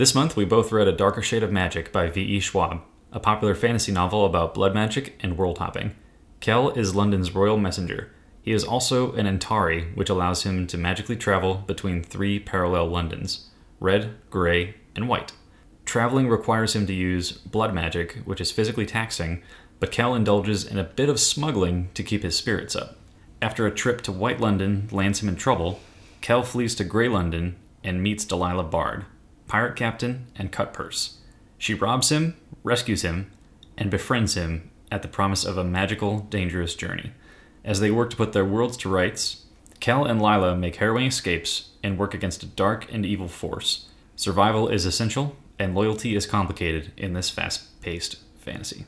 This month, we both read A Darker Shade of Magic by V.E. Schwab, a popular fantasy novel about blood magic and world hopping. Kell is London's royal messenger. He is also an Antari, which allows him to magically travel between three parallel Londons red, gray, and white. Traveling requires him to use blood magic, which is physically taxing, but Kell indulges in a bit of smuggling to keep his spirits up. After a trip to White London lands him in trouble, Kell flees to Grey London and meets Delilah Bard, pirate captain and cut purse. She robs him, rescues him, and befriends him at the promise of a magical, dangerous journey. As they work to put their worlds to rights, Kell and Lila make harrowing escapes and work against a dark and evil force. Survival is essential, and loyalty is complicated in this fast paced fantasy.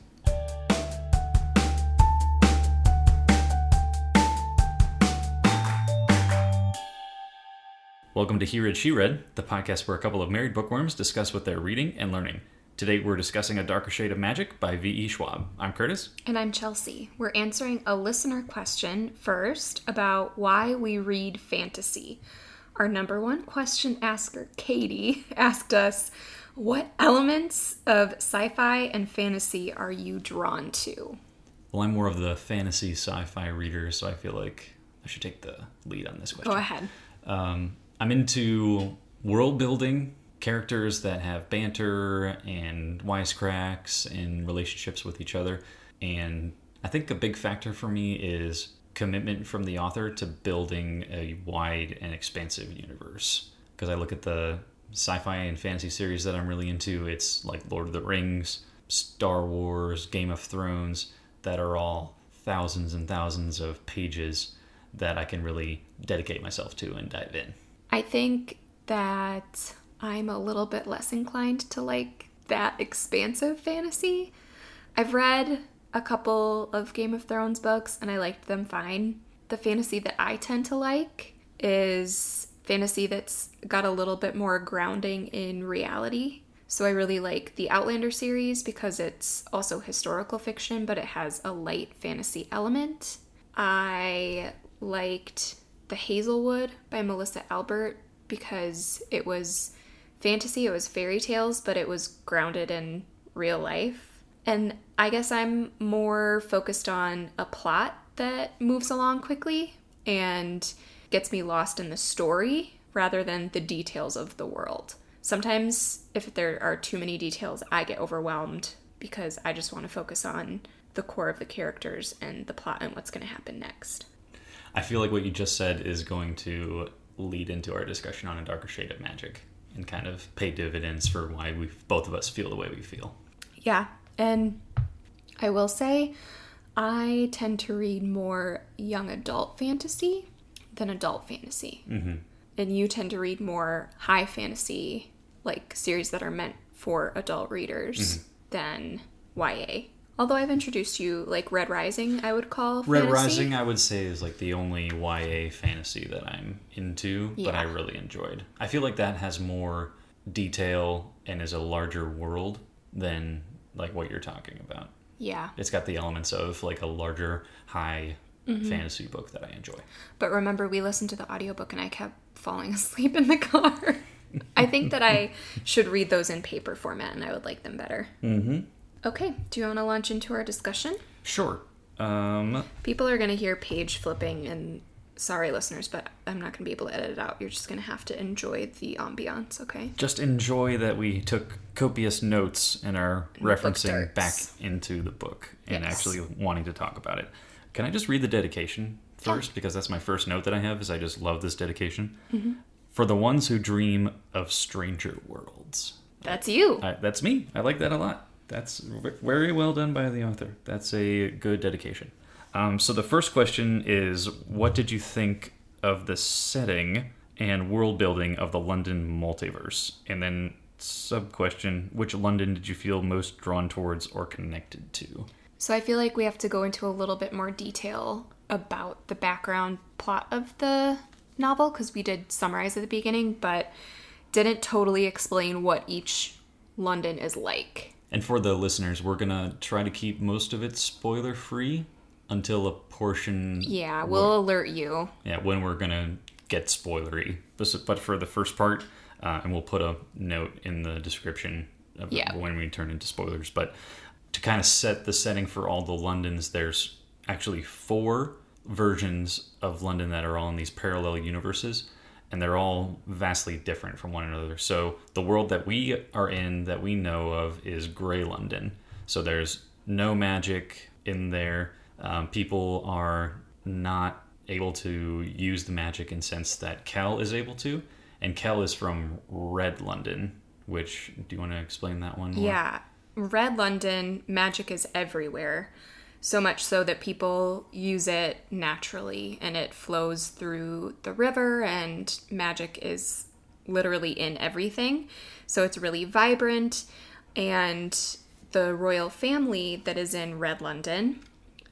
Welcome to He Read, She Read, the podcast where a couple of married bookworms discuss what they're reading and learning. Today we're discussing A Darker Shade of Magic by V.E. Schwab. I'm Curtis. And I'm Chelsea. We're answering a listener question first about why we read fantasy. Our number one question asker, Katie, asked us, What elements of sci fi and fantasy are you drawn to? Well, I'm more of the fantasy sci fi reader, so I feel like I should take the lead on this question. Go ahead. Um, I'm into world building, characters that have banter and wisecracks and relationships with each other. And I think a big factor for me is commitment from the author to building a wide and expansive universe. Because I look at the sci fi and fantasy series that I'm really into, it's like Lord of the Rings, Star Wars, Game of Thrones, that are all thousands and thousands of pages that I can really dedicate myself to and dive in. I think that I'm a little bit less inclined to like that expansive fantasy. I've read a couple of Game of Thrones books and I liked them fine. The fantasy that I tend to like is fantasy that's got a little bit more grounding in reality. So I really like the Outlander series because it's also historical fiction, but it has a light fantasy element. I liked The Hazel Wood by Melissa Albert because it was fantasy, it was fairy tales, but it was grounded in real life. And I guess I'm more focused on a plot that moves along quickly and gets me lost in the story rather than the details of the world. Sometimes, if there are too many details, I get overwhelmed because I just want to focus on the core of the characters and the plot and what's going to happen next. I feel like what you just said is going to lead into our discussion on a darker shade of magic and kind of pay dividends for why we both of us feel the way we feel. Yeah, and I will say I tend to read more young adult fantasy than adult fantasy. Mm-hmm. And you tend to read more high fantasy, like series that are meant for adult readers Mm-hmm. than YA. Although I've introduced you, like Red Rising, I would call Red fantasy. Rising, I would say, is like the only YA fantasy that I'm into, but I really enjoyed. I feel like that has more detail and is a larger world than like what you're talking about. Yeah, It's got the elements of like a larger, high Mm-hmm. fantasy book that I enjoy. but remember, we listened to the audiobook and I kept falling asleep in the car. I think that I should read those in paper format and I would like them better. Mm-hmm. Okay, do you want to launch into our discussion? Sure. Um, People are going to hear page flipping, and sorry, listeners, but I'm not going to be able to edit it out. You're just going to have to enjoy the ambiance, okay? just enjoy that we took copious notes and are referencing back into the book and Yes. actually wanting to talk about it. Can I just read the dedication first? Because that's my first note that I have is I just love this dedication. Mm-hmm. For the ones who dream of stranger worlds. That's you. I, that's me. I like that a lot. That's very well done by the author. That's a good dedication. Um, so the first question is, what did you think of the setting and world building of the London multiverse? And then sub question, which London did you feel most drawn towards or connected to? So I feel like we have to go into a little bit more detail about the background plot of the novel because we did summarize at the beginning, but didn't totally explain what each London is like. And for the listeners, we're gonna try to keep most of it spoiler free until a portion. Yeah, we'll alert you. yeah, when we're gonna get spoilery. But, but for the first part, uh, and we'll put a note in the description of Yeah. when we turn into spoilers. But to kind of set the setting for all the Londons, there's actually four versions of London that are all in these parallel universes, and they're all vastly different from one another. So the world that we are in, that we know of, is Grey London. So there's no magic in there. Um, people are not able to use the magic in sense that Kell is able to, and Kell is from Red London. Which do you want to explain that one? More? Yeah. Red London, magic is everywhere. So much so that people use it naturally and it flows through the river, and magic is literally in everything. So it's really vibrant. And the royal family that is in Red London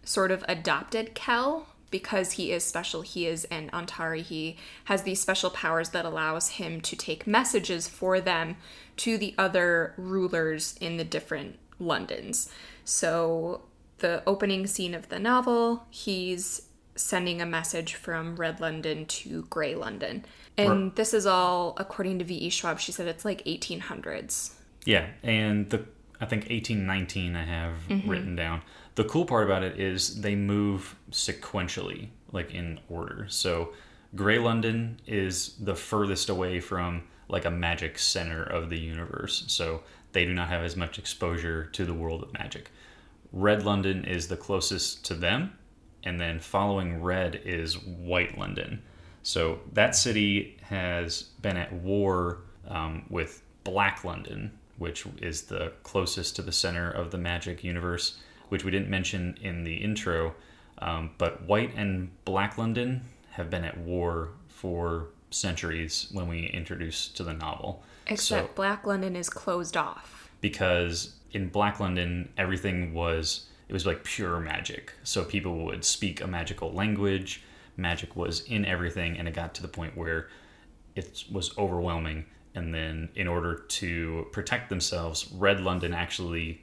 sort of adopted Kell because he is special. He is an Antari. He has these special powers that allows him to take messages for them to the other rulers in the different Londons. So the opening scene of the novel, he's sending a message from Red London to Grey London. And this is all according to V.E. Schwab. She said it's like 1800s. Yeah, and the I think 1819 I have mm-hmm. written down. The cool part about it is they move sequentially, like in order. So Grey London is the furthest away from like a magic center of the universe. So they do not have as much exposure to the world of magic. Red London is the closest to them, and then following Red is White London. So that city has been at war um, with Black London, which is the closest to the center of the magic universe, which we didn't mention in the intro. Um, but White and Black London have been at war for centuries when we introduce to the novel. Except So- Black London is closed off. because in Black London everything was it was like pure magic. So people would speak a magical language. Magic was in everything, and it got to the point where it was overwhelming. And then, in order to protect themselves, Red London actually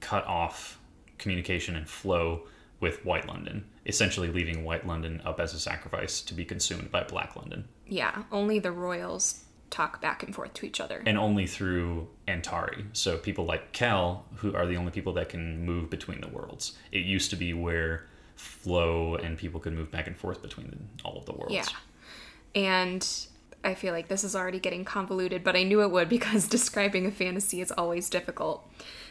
cut off communication and flow with White London, essentially leaving White London up as a sacrifice to be consumed by Black London, Yeah, only the royals talk back and forth to each other. and only through Antari. So people like Kell, who are the only people that can move between the worlds. It used to be where flow and people could move back and forth between all of the worlds. Yeah. And I feel like this is already getting convoluted, but I knew it would because describing a fantasy is always difficult.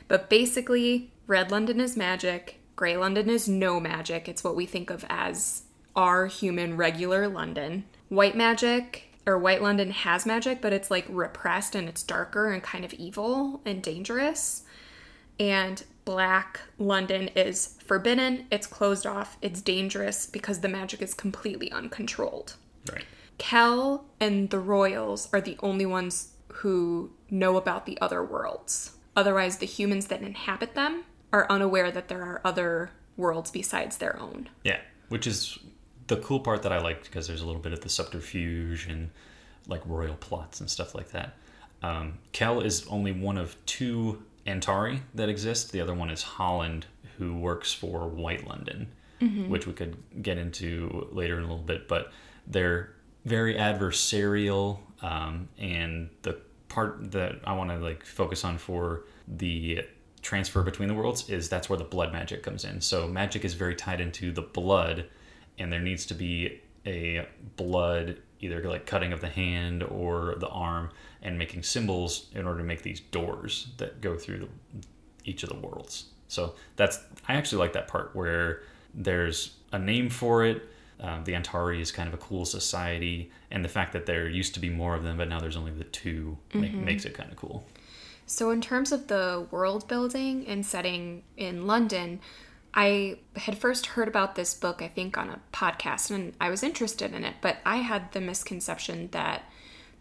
But basically, Red London is magic, Grey London is no magic. It's what we think of as our human regular London. White magic or White London has magic, but it's like repressed and it's darker and kind of evil and dangerous. And Black London is forbidden, it's closed off, it's dangerous because the magic is completely uncontrolled. Right. Kell and the royals are the only ones who know about the other worlds. Otherwise, the humans that inhabit them are unaware that there are other worlds besides their own. Yeah, which is the cool part that I liked because there's a little bit of the subterfuge and like royal plots and stuff like that. Um, Kell is only one of two Antari that exist. The other one is Holland, who works for White London, which we could get into later in a little bit. But they're very adversarial, um, and the part that I want to like focus on for the transfer between the worlds is that's where the blood magic comes in. So magic is very tied into the blood, and there needs to be a blood either like cutting of the hand or the arm and making symbols in order to make these doors that go through the, each of the worlds. So that's I actually like that part where there's a name for it. Um, the Antari is kind of a cool society, and the fact that there used to be more of them, but now there's only the 2 ma- makes it kind of cool. So, in terms of the world building and setting in London, I had first heard about this book, I think, on a podcast, and I was interested in it, but I had the misconception that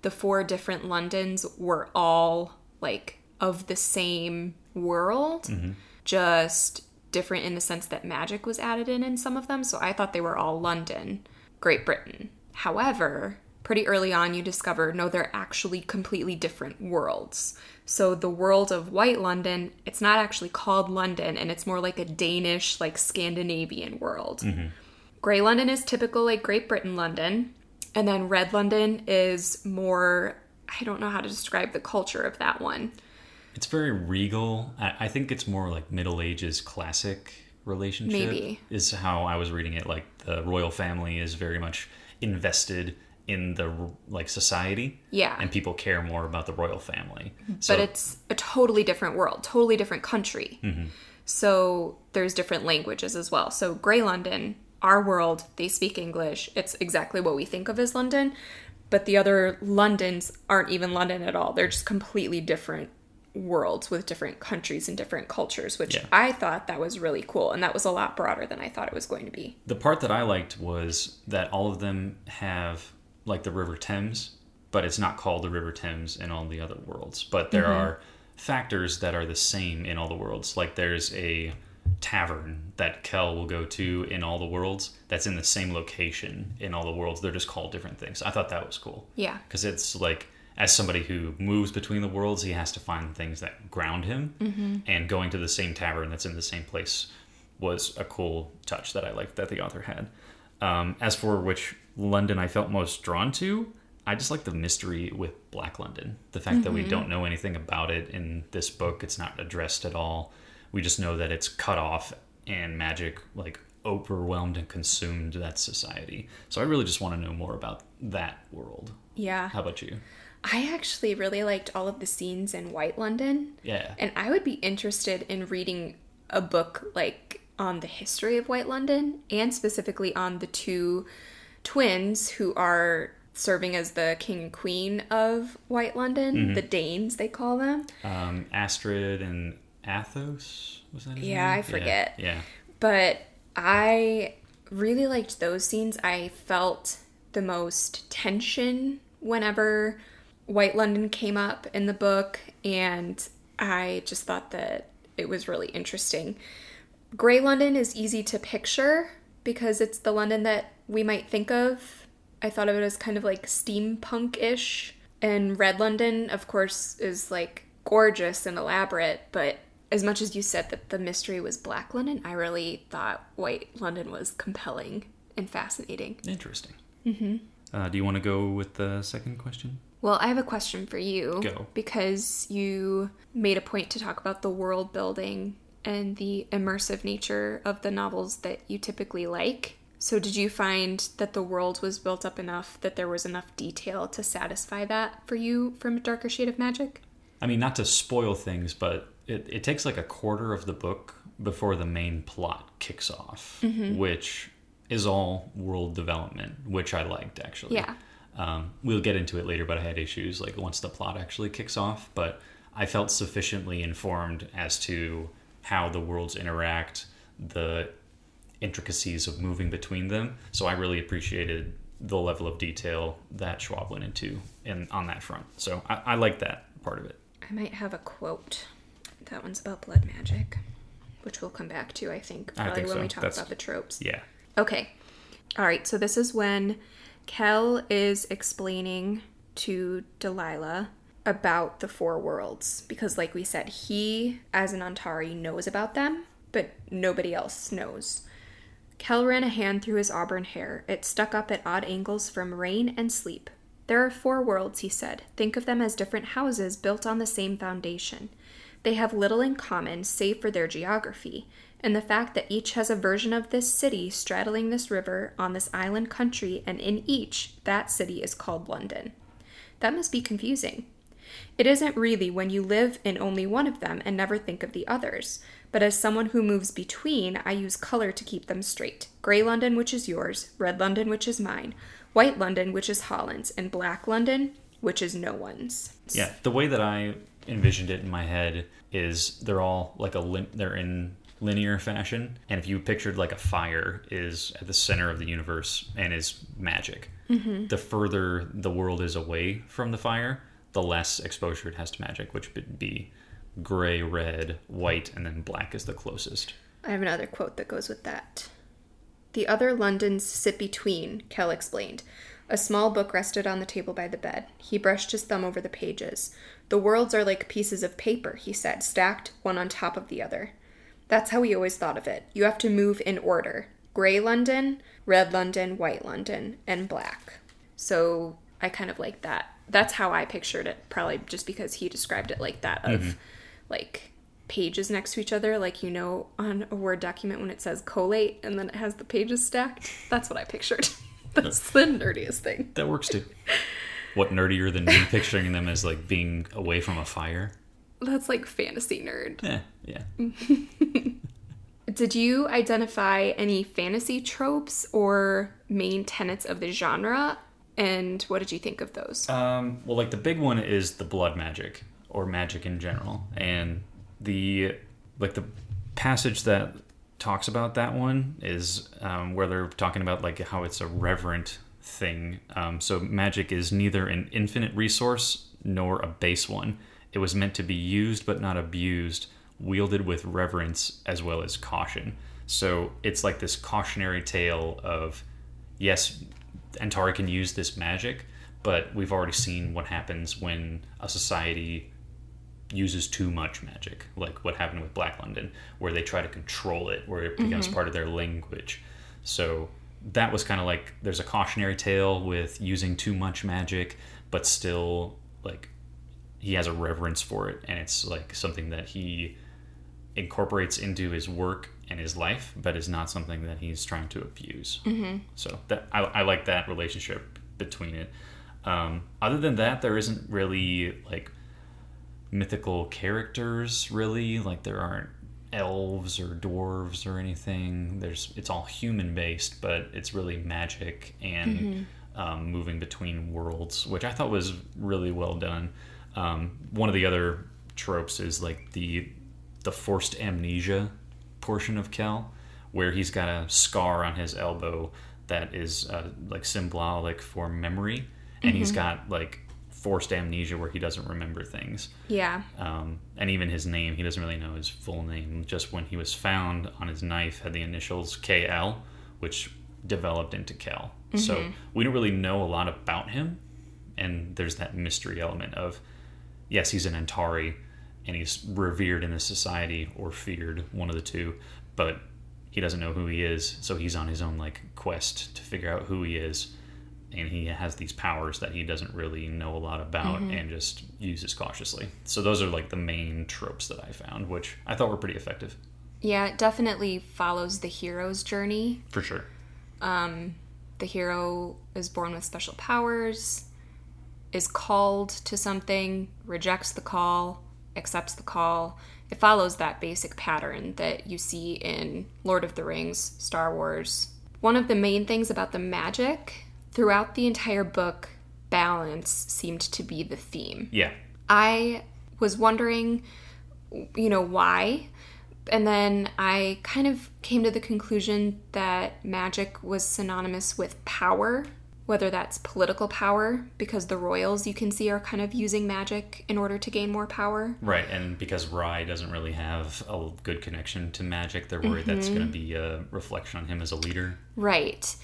the four different Londons were all like of the same world, mm-hmm. just different in the sense that magic was added in in some of them. So I thought they were all London, Great Britain. However, pretty early on, you discover no, they're actually completely different worlds. So the world of White London, it's not actually called London, and it's more like a Danish, like Scandinavian world. Mm-hmm. Grey London is typical like Great Britain London, and then Red London is more I don't know how to describe the culture of that one. It's very regal. I, I think it's more like Middle Ages classic relationship. Maybe. Is how I was reading it. Like the royal family is very much invested in the like society. Yeah. And people care more about the royal family. but it's a totally different world, totally different country. Mm-hmm. So there's different languages as well. So Grey London, our world, they speak English. It's exactly what we think of as London. But the other Londons aren't even London at all. They're just completely different worlds with different countries and different cultures, which Yeah. I thought that was really cool. And that was a lot broader than I thought it was going to be. The part that I liked was that all of them have like the River Thames, but it's not called the River Thames in all the other worlds. But there are factors that are the same in all the worlds. Like there's a tavern that Kell will go to in all the worlds that's in the same location in all the worlds. They're just called different things. I thought that was cool. Yeah. Because it's like, as somebody who moves between the worlds, he has to find things that ground him. And going to the same tavern that's in the same place was a cool touch that I liked that the author had. Um, as for which London I felt most drawn to, I just like the mystery with Black London. The fact that we mm-hmm. don't know anything about it in this book, it's not addressed at all. We just know that it's cut off and magic like overwhelmed and consumed that society. So I really just want to know more about that world. Yeah. How about you? I actually really liked all of the scenes in White London. Yeah. And I would be interested in reading a book like on the history of White London and specifically on the two twins who are serving as the king and queen of White London, the Danes they call them. Um, Astrid and Athos was that? His Yeah, name? I forget. Yeah. But I really liked those scenes. I felt the most tension whenever White London came up in the book, and I just thought that it was really interesting. Grey London is easy to picture because it's the London that we might think of. I thought of it as kind of like steampunk ish. And Red London, of course, is like gorgeous and elaborate, but as much as you said that the mystery was Black London, I really thought White London was compelling and fascinating. Interesting. Mm-hmm. Uh, do you want to go with the second question? Well, I have a question for you. Go. Because you made a point to talk about the world building and the immersive nature of the novels that you typically like. So, did you find that the world was built up enough that there was enough detail to satisfy that for you from A Darker Shade of Magic? I mean, not to spoil things, but it, it takes like a quarter of the book before the main plot kicks off, Mm-hmm. which is all world development, which I liked actually. Yeah. Um, we'll get into it later, but I had issues like once the plot actually kicks off. But I felt sufficiently informed as to how the worlds interact, the intricacies of moving between them. So I really appreciated the level of detail that Schwab went into in on that front. So I, I like that part of it. I might have a quote. That one's about blood magic, which we'll come back to, I think, I probably think when so. we talk That's- about the tropes. Yeah. Okay. All right. So this is when Kell is explaining to Delilah about the four worlds because, like we said, he, as an Antari, knows about them, but nobody else knows. Kell ran a hand through his auburn hair. It stuck up at odd angles from rain and sleep. There are four worlds, he said. Think of them as different houses built on the same foundation. They have little in common save for their geography, and the fact that each has a version of this city straddling this river on this island country, and in each, that city is called London. That must be confusing. It isn't really when you live in only one of them and never think of the others. But as someone who moves between, I use color to keep them straight. Grey London, which is yours, red London, which is mine, white London, which is Holland's, and black London, which is no one's. Yeah, the way that I envisioned it in my head is they're all like a they're in linear fashion, and if you pictured like a fire is at the center of the universe and is magic, mm-hmm. the further the world is away from the fire, the less exposure it has to magic, which would be gray, red, white, and then black is the closest. I have another quote that goes with that. The other Londons sit between, Kell explained. A small book rested on the table by the bed. He brushed his thumb over the pages. The worlds are like pieces of paper, he said, stacked one on top of the other. That's how he always thought of it. You have to move in order gray London, red London, white London, and black. So I kind of like that that's how I pictured it. Probably just because he described it like that of mm-hmm. Like pages next to each other, like you know on a Word document when it says collate and then it has the pages stacked. That's what I pictured. That's the nerdiest thing. That works too. what nerdier than me picturing them as like being away from a fire? That's like fantasy nerd. Eh, yeah. Did you identify any fantasy tropes or main tenets of the genre? And what did you think of those? Um, well, like the big one is the blood magic or magic in general, and the like the passage that talks about that one is um, where they're talking about like how it's a reverent thing. Um, so magic is neither an infinite resource nor a base one. It was meant to be used but not abused, wielded with reverence as well as caution. So it's like this cautionary tale of yes, Antari can use this magic, but we've already seen what happens when a society uses too much magic, like what happened with Black London, where they try to control it, where it becomes part of their language. So that was kind of like there's a cautionary tale with using too much magic, but still like he has a reverence for it, and it's like something that he incorporates into his work and his life, but is not something that he's trying to abuse. Mm-hmm. So that I, I like that relationship between it. Um, other than that, there isn't really like mythical characters really. Like there aren't elves or dwarves or anything. There's it's all human based but it's really magic and um, moving between worlds which i thought was really well done. Um, one of the other tropes is like the the forced amnesia portion of Kell where he's got a scar on his elbow that is uh, like symbolic for memory. And he's got like forced amnesia where he doesn't remember things. Yeah. um, and even his name he doesn't really know his full name. Just when he was found on his knife had the initials kl which developed into Kell. So we don't really know a lot about him. And there's that mystery element of yes he's an antari and he's revered in this society or feared one of the two but he doesn't know who he is. So he's on his own like quest to figure out who he is and he has these powers that he doesn't really know a lot about mm-hmm. and just uses cautiously. So those are like the main tropes that I found, which I thought were pretty effective Yeah, it definitely follows the hero's journey. for sure. Um, the hero is born with special powers, is called to something, rejects the call, accepts the call. It follows that basic pattern that you see in Lord of the Rings, Star Wars. One of the main things about the magic throughout the entire book, balance seemed to be the theme. Yeah, I was wondering, you know, why. And then I kind of came to the conclusion that magic was synonymous with power, whether that's political power, because the royals you can see are kind of using magic in order to gain more power. right. And because Rhy doesn't really have a good connection to magic, they're worried that's mm-hmm. going to be a reflection on him as a leader. Right.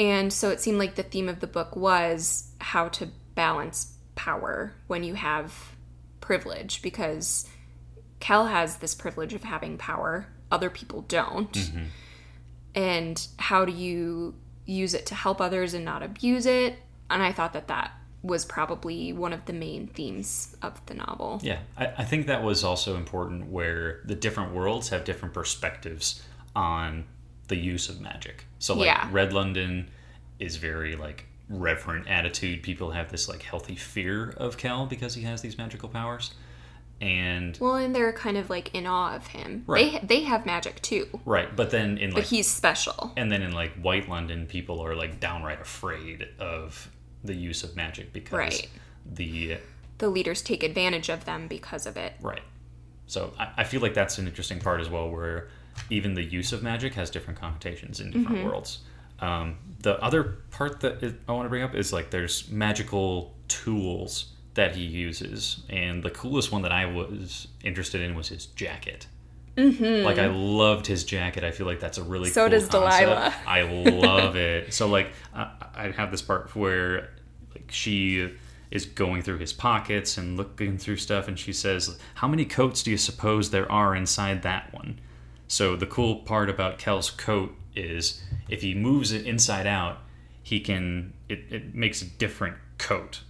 And so it seemed like the theme of the book was how to balance power when you have privilege because Kell has this privilege of having power, other people don't. Mm-hmm. And how do you use it to help others and not abuse it? And I thought that that was probably one of the main themes of the novel. Yeah, I, I think that was also important where the different worlds have different perspectives on the use of magic. So like Yeah. Red London is very like reverent attitude. People have this like healthy fear of Kell because he has these magical powers. And Well, and they're kind of like in awe of him. Right. They they have magic too, right, but then in but like he's special. and then in like White London people are like downright afraid of the use of magic because Right. the The leaders take advantage of them because of it. Right. So I, I feel like that's an interesting part as well, where even the use of magic has different connotations in different worlds. Um, the other part that is, I want to bring up is like there's magical tools that he uses, and the coolest one that I was interested in was his jacket. Mm-hmm. Like I loved his jacket. I feel like that's a really So cool does concept. Delilah. I love it. So like I, I have this part where like she is going through his pockets and looking through stuff and she says, "How many coats do you suppose there are inside that one?" So the cool part about Kell's coat is if he moves it inside out, he can it, it makes a different coat.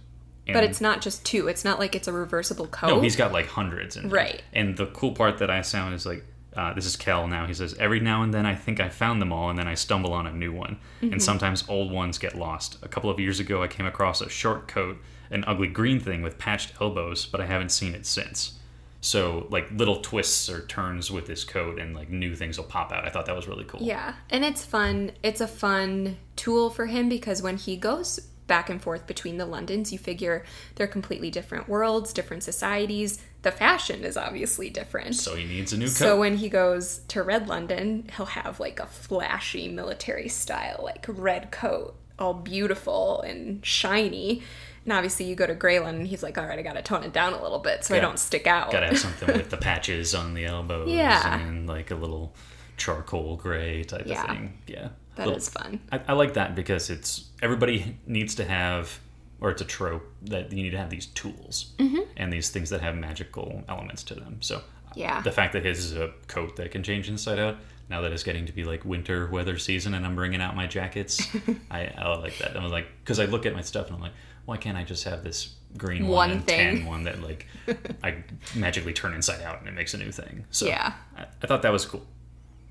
But it's not just two. It's not like it's a reversible coat. no, he's got like hundreds. In there. Right. And the cool part that I sound is like, uh, this is Kell now. He says, every now and then I think I found them all, and then I stumble on a new one. Mm-hmm. And sometimes old ones get lost. A couple of years ago, I came across a short coat, an ugly green thing with patched elbows, but I haven't seen it since. So like little twists or turns with this coat, and like new things will pop out. I thought that was really cool. Yeah, and it's fun. It's a fun tool for him because when he goes back and forth between the Londons, you figure they're completely different worlds, different societies. The fashion is obviously different. So he needs a new coat. So when he goes to Red London, he'll have like a flashy military style, like red coat, all beautiful and shiny. And obviously, you go to Grey and he's like, all right, I got to tone it down a little bit so I don't stick out. Gotta have something with the patches on the elbows Yeah. and like a little charcoal gray type Yeah. of thing. Yeah. That Little- is fun. I, I like that because it's everybody needs to have, or it's a trope that you need to have these tools Mm-hmm. and these things that have magical elements to them. So Yeah. the fact that his is a coat that can change inside out. Now that it's getting to be like winter weather season and I'm bringing out my jackets, I, I like that. I'm like, because I look at my stuff and I'm like, why can't I just have this green one, One and thing. tan one that like I magically turn inside out and it makes a new thing? So Yeah. I, I thought that was cool.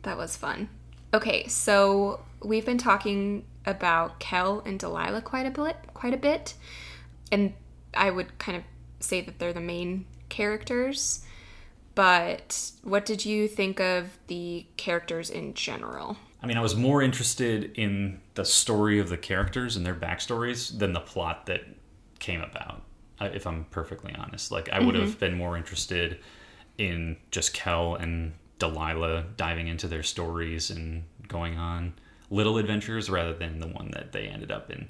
That was fun. Okay, so we've been talking about Kell and Delilah quite a bit, quite a bit, and I would kind of say that they're the main characters. But what did you think of the characters in general? I mean, I was more interested in the story of the characters and their backstories than the plot that came about. uh, If I'm perfectly honest, like I would have been more interested in just Kell and Delilah diving into their stories and going on little adventures rather than the one that they ended up in.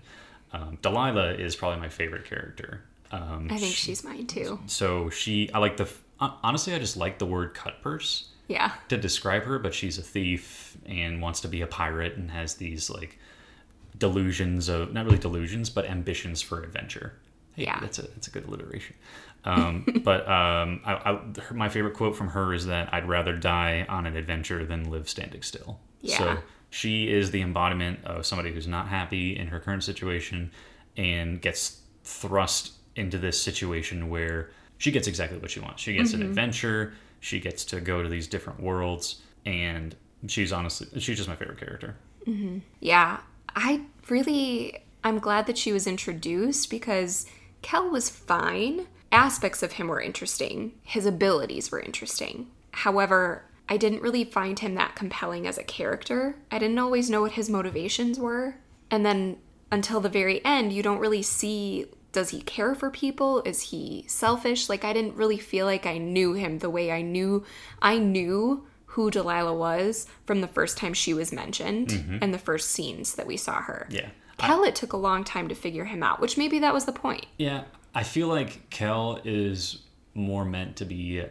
Um, Delilah is probably my favorite character. Um, I think she's mine too. so she, I like the. Honestly, I just like the word cut purse Yeah. to describe her, but she's a thief and wants to be a pirate and has these like delusions of not really delusions, but ambitions for adventure. Hey, Yeah. that's a that's a good alliteration. Um, but um, I, I, her, my favorite quote from her is that I'd rather die on an adventure than live standing still. Yeah. So she is the embodiment of somebody who's not happy in her current situation and gets thrust into this situation where she gets exactly what she wants. She gets Mm-hmm. an adventure. She gets to go to these different worlds, and she's honestly she's just my favorite character. Yeah, I really I'm glad that she was introduced because Kell was fine. Aspects of him were interesting. His abilities were interesting. However, I didn't really find him that compelling as a character. I didn't always know what his motivations were. And then until the very end, you don't really see does he care for people? Is he selfish? Like I didn't really feel like I knew him the way I knew I knew who Delilah was from the first time she was mentioned mm-hmm. and the first scenes that we saw her. Yeah. Kell, it took a long time to figure him out, which maybe that was the point. Yeah, I feel like Kell is more meant to be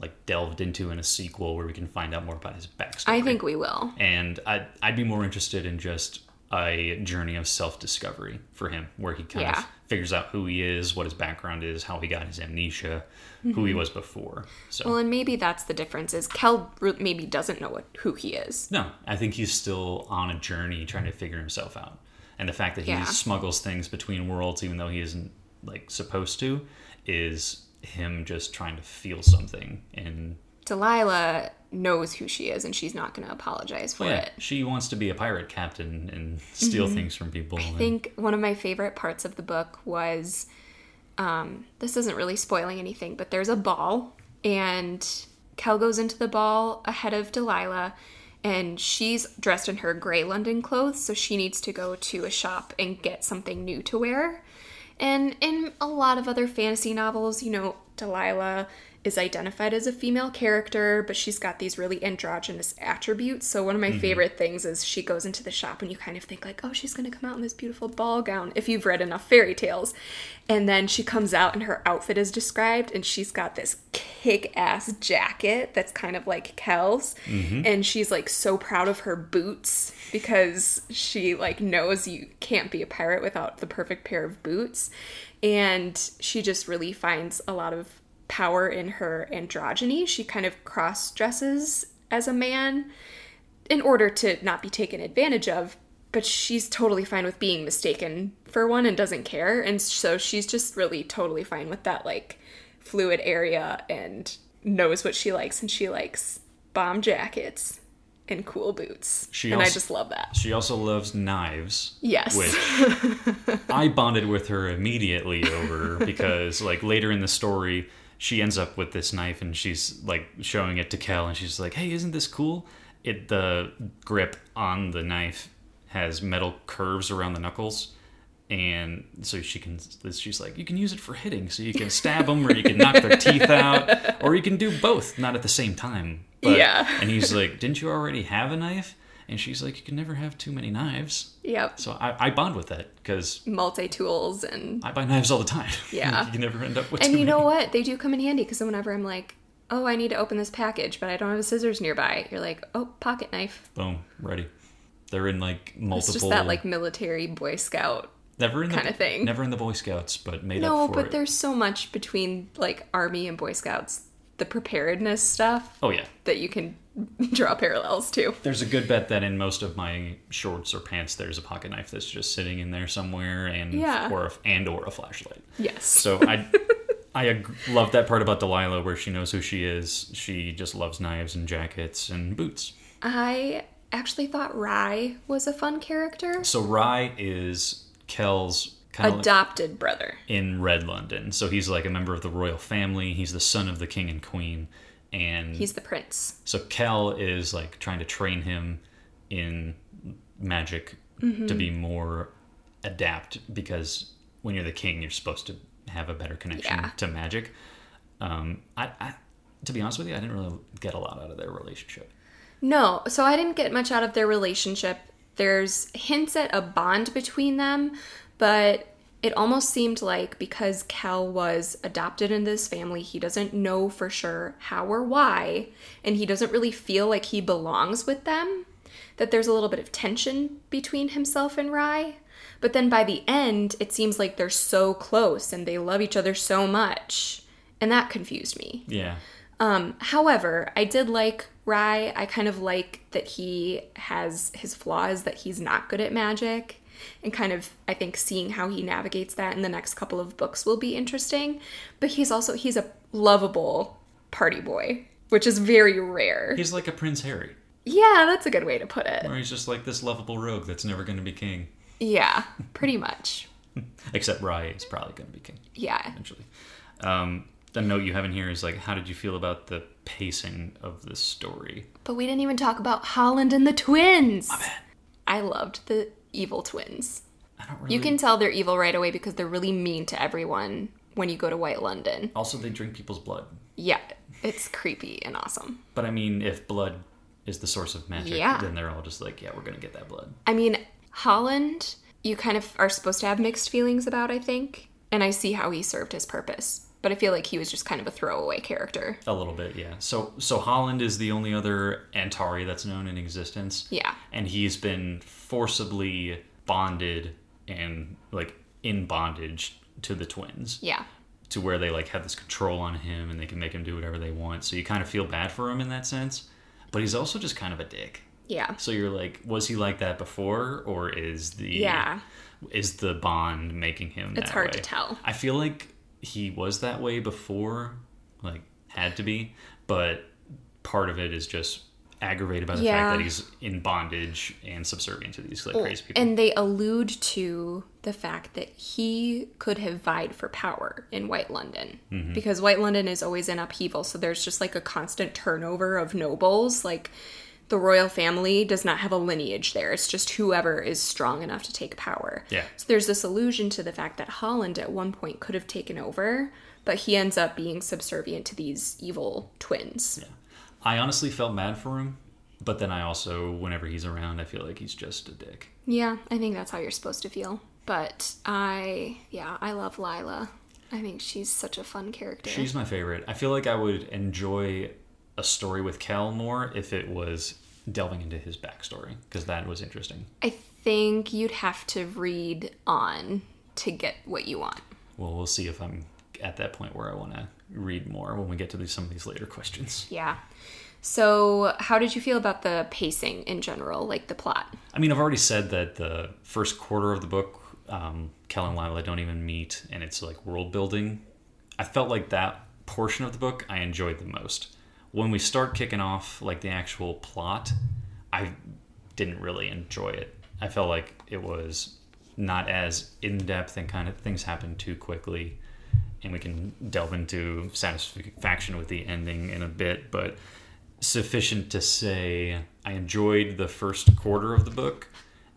like delved into in a sequel where we can find out more about his backstory. I think we will. and I'd, I'd be more interested in just a journey of self-discovery for him where he kind Yeah. of figures out who he is what his background is how he got his amnesia who he mm-hmm. was before so Well, and maybe that's the difference is Kell maybe doesn't know what, who he is. no i think he's still on a journey trying to figure himself out and the fact that he Yeah. smuggles things between worlds even though he isn't like supposed to is him just trying to feel something and Delilah knows who she is and she's not going to apologize for yeah, it. she wants to be a pirate captain and steal things from people I and- think one of my favorite parts of the book was um, this isn't really spoiling anything, but there's a ball, and Kell goes into the ball ahead of Delilah, and she's dressed in her gray London clothes, so she needs to go to a shop and get something new to wear. And in a lot of other fantasy novels, you know, Delilah is identified as a female character, but she's got these really androgynous attributes. So one of my mm-hmm. favorite things is she goes into the shop and you kind of think like, "Oh, she's going to come out in this beautiful ball gown" if you've read enough fairy tales. And then she comes out and her outfit is described and she's got this kick-ass jacket that's kind of like Kell's mm-hmm. and she's like so proud of her boots because she like knows you can't be a pirate without the perfect pair of boots and she just really finds a lot of power in her androgyny she kind of cross dresses as a man in order to not be taken advantage of but she's totally fine with being mistaken for one and doesn't care. And so she's just really totally fine with that, like, fluid area and knows what she likes. And she likes bomb jackets and cool boots. She and I just love that. She also loves knives. Yes. Which I bonded with her immediately over because, like, later in the story, she ends up with this knife and she's like showing it to Kell and she's like, "Hey, isn't this cool?" It the grip on the knife has metal curves around the knuckles. And so she can, she's like, you can use it for hitting. So you can stab them, or you can knock their teeth out, or you can do both, not at the same time. but, Yeah. And he's like, didn't you already have a knife? And she's like, you can never have too many knives. Yep. So I, I bond with that because Multi tools and I buy knives all the time. Yeah. you can never end up with. and you many. know what? They do come in handy because whenever I'm like, oh, I need to open this package, but I don't have scissors nearby, you're like, oh, pocket knife. Boom, ready. They're in like multiple. It's just that like military Boy Scout. never in the kinda thing. Never in the Boy Scouts, but made No, up for but it. there's so much between like Army and Boy Scouts, the preparedness stuff Oh yeah, that you can draw parallels to. there's a good bet that in most of my shorts or pants, there's a pocket knife that's just sitting in there somewhere, and Yeah. or a, and or a flashlight. Yes. So I. I ag- love that part about Delilah where she knows who she is. She just loves knives and jackets and boots. I actually thought Rhy was a fun character. So Rhy is Kell's kind of Adopted brother. in Red London. So he's like a member of the royal family. He's the son of the king and queen. And He's the prince. so Kell is like trying to train him in magic to be more adept because when you're the king, you're supposed to have a better connection Yeah. to magic. Um, I, I, to be honest with you, I didn't really get a lot out of their relationship. No, so I didn't get much out of their relationship. There's hints at a bond between them, but it almost seemed like because Kell was adopted into this family, he doesn't know for sure how or why, and he doesn't really feel like he belongs with them. That there's a little bit of tension between himself and Rhy. But then by the end, it seems like they're so close and they love each other so much. And that confused me. Yeah. Um, however, I did like Rhy. I kind of like that he has his flaws, that he's not good at magic. And kind of, I think seeing how he navigates that in the next couple of books will be interesting. But he's also, he's a lovable party boy, which is very rare. He's like a Prince Harry, Yeah, that's a good way to put it. Or he's just like this lovable rogue that's never going to be king. Yeah, pretty much. Except Rhy is probably going to be king. Yeah. eventually. Um, the note you have in here is like, how did you feel about the pacing of this story? But we didn't even talk about Holland and the twins. I loved the evil twins. I don't really. You can tell they're evil right away because they're really mean to everyone when you go to White London. Also, they drink people's blood. Yeah, it's creepy and awesome. But I mean, if blood is the source of magic, Yeah. then they're all just like, yeah, we're gonna get that blood. I mean, Holland, you kind of are supposed to have mixed feelings about, I think. And I see how he served his purpose. But I feel like he was just kind of a throwaway character. A little bit, yeah. So, so Holland is the only other Antari that's known in existence. Yeah. and he's been forcibly bonded and like in bondage to the twins. Yeah. to where they like have this control on him and they can make him do whatever they want. So you kind of feel bad for him in that sense. But he's also just kind of a dick. Yeah. So you're like, was he like that before, or is the Yeah. is the bond making him? It's hard to tell. I feel like he was that way before, like had to be, but part of it is just aggravated by the Yeah. fact that he's in bondage and subservient to these like crazy people. And they allude to the fact that he could have vied for power in White London Mm-hmm. because White London is always in upheaval. So there's just like a constant turnover of nobles. Like the royal family does not have a lineage there. It's just whoever is strong enough to take power. Yeah. So there's this allusion to the fact that Holland at one point could have taken over, but he ends up being subservient to these evil twins. Yeah. I honestly felt mad for him, but then I also, whenever he's around, I feel like he's just a dick. Yeah, I think that's how you're supposed to feel. But I, yeah, I love Lila. I think she's such a fun character. She's my favorite. I feel like I would enjoy a story with Kell more if it was delving into his backstory because that was interesting. I think you'd have to read on to get what you want. Well, we'll see if I'm at that point where I want to read more when we get to these, some of these later questions. Yeah. So, how did you feel about the pacing in general, like the plot? I mean, I've already said that the first quarter of the book, um, Kell and Lila don't even meet, and it's like world building. I felt like that portion of the book I enjoyed the most. When we start kicking off like the actual plot, I didn't really enjoy it. I felt like it was not as in depth and kind of things happened too quickly. And we can delve into satisfaction with the ending in a bit, but sufficient to say I enjoyed the first quarter of the book.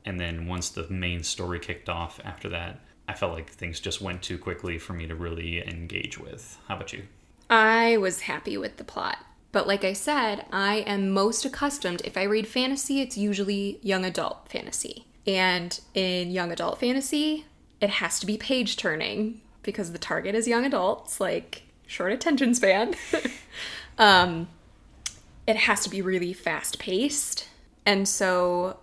And then once the main story kicked off after that, I felt like things just went too quickly for me to really engage with. How about you? I was happy with the plot. But like I said, I am most accustomed, if I read fantasy, it's usually young adult fantasy. And in young adult fantasy, it has to be page turning because the target is young adults, like short attention span. um, it has to be really fast paced. And so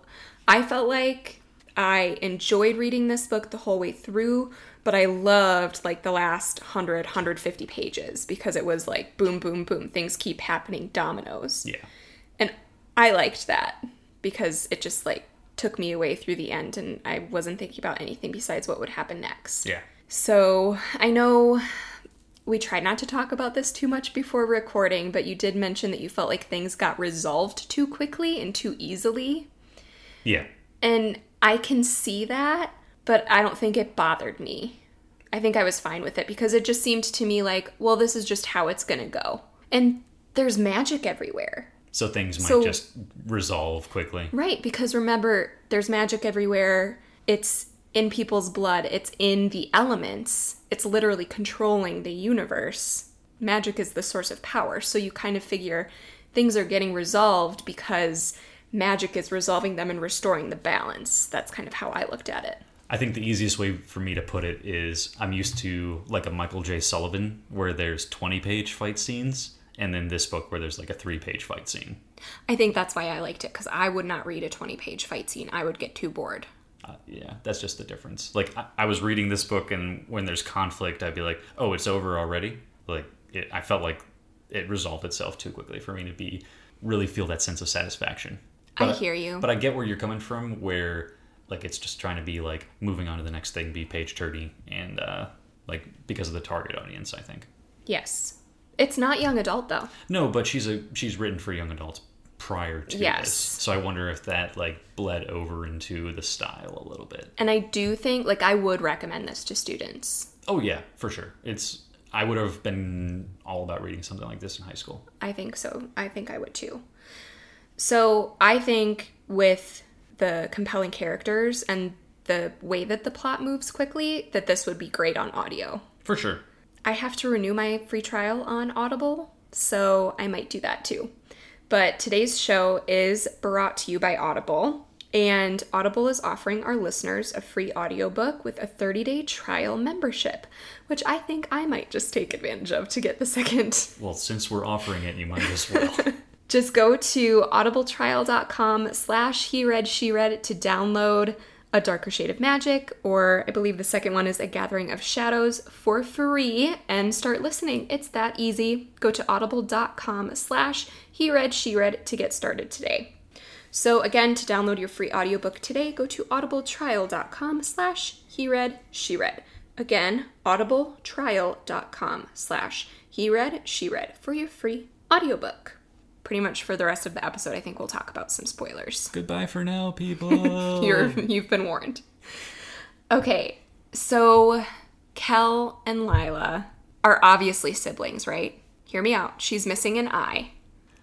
I felt like I enjoyed reading this book the whole way through, but I loved like the last 100, 150 pages because it was like boom, boom, boom. Things keep happening dominoes. Yeah. And I liked that because it just like took me away through the end and I wasn't thinking about anything besides what would happen next. Yeah. So I know we tried not to talk about this too much before recording, but you did mention that you felt like things got resolved too quickly and too easily. Yeah. And I can see that, but I don't think it bothered me. I think I was fine with it because it just seemed to me like, well, this is just how it's going to go. And there's magic everywhere. So things might So- just resolve quickly. Right, because remember, there's magic everywhere. It's in people's blood, it's in the elements. It's literally controlling the universe. Magic is the source of power. So you kind of figure things are getting resolved because magic is resolving them and restoring the balance. That's kind of how I looked at it. I think the easiest way for me to put it is I'm used to like a Michael J. Sullivan where there's 20 page fight scenes, and then this book where there's like a three page fight scene. I think that's why I liked it because I would not read a 20 page fight scene. I would get too bored. Uh, yeah, that's just the difference. Like I, I was reading this book, and when there's conflict, I'd be like, "Oh, it's over already." Like it, I felt like it resolved itself too quickly for me to be really feel that sense of satisfaction. I hear you. But I get where you're coming from, where like it's just trying to be like moving on to the next thing, be page turny, and uh, like because of the target audience, I think. Yes. It's not young adult though. No, but she's a she's written for young adults prior to Yes. this, so I wonder if that like bled over into the style a little bit. And I do think, like, I would recommend this to students. Oh yeah, for sure. It's I would have been all about reading something like this in high school. I think so. I think I would too. So I think with the compelling characters and the way that the plot moves quickly, that this would be great on audio. For sure. I have to renew my free trial on Audible, so I might do that too. But today's show is brought to you by Audible, and Audible is offering our listeners a free audiobook with a 30 day trial membership, which I think I might just take advantage of to get the second Well, since we're offering it, you might as well. Just go to audibletrial.com slash he read she read to download a darker shade of magic or i believe the second one is a gathering of shadows for free and start listening. It's that easy. Go to audible.com slash he read she read to get started today. So again to download your free audiobook today go to audibletrial.com slash he read she read. Again audibletrial.com slash he read she read for your free audiobook pretty much for the rest of the episode, I think we'll talk about some spoilers. Goodbye for now, people. You're you've been warned. Okay, so Kell and Lila are obviously siblings, right? Hear me out. She's missing an eye.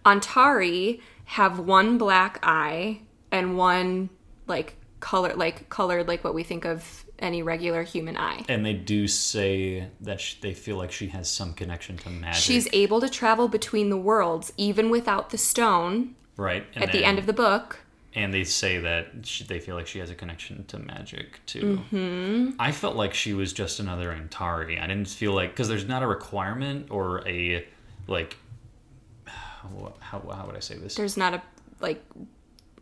Antari have one black eye and one like color like colored like what we think of any regular human eye. and they do say that sh- they feel like she has some connection to magic. She's able to travel between the worlds even without the stone right and at the end of the book. and they say that she, they feel like she has a connection to magic too. Mm-hmm. I felt like she was just another Antari. I didn't feel like because there's not a requirement or a like how, how, how would I say this? there's not a like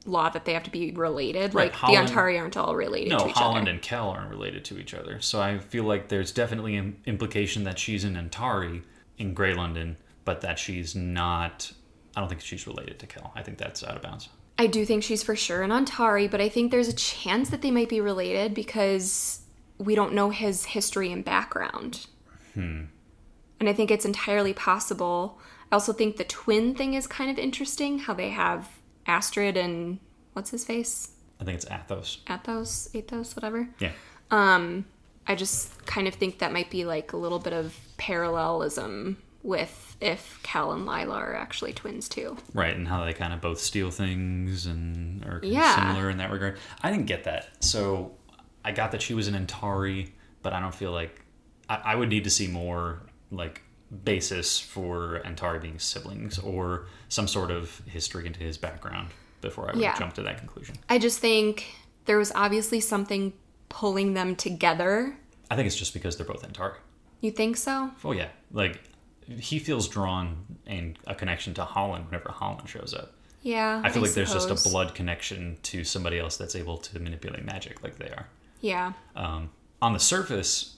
law that they have to be related. Right, Like Holland- the Antari aren't all related no, to each other. Holland other. and Kell aren't related to each other. So I feel like there's definitely an implication that she's an Antari, in Grey London, but that she's not. I don't think she's related to Kell. I think that's out of bounds. I do think she's for sure an Antari, but I think there's a chance that they might be related because we don't know his history and background. Hmm. And I think it's entirely possible. I also think the twin thing is kind of interesting how they have Astrid and what's his face? I think it's Athos. Athos, Athos, whatever. Yeah. Um, I just kind of think that might be like a little bit of parallelism with if Kell and Lila are actually twins too. Right, and how they kind of both steal things and are Yeah. similar in that regard. I didn't get that. So I got that she was an Antari, but I don't feel like I, I would need to see more like basis for Antari being siblings or some sort of history into his background before I would Yeah. jump to that conclusion. I just think there was obviously something pulling them together. I think it's just because they're both Antari. You think so? Oh yeah, like he feels drawn and a connection to Holland whenever Holland shows up. Yeah. I feel like there's just a blood connection to somebody else that's able to manipulate magic like they are. Yeah. Um, on the surface,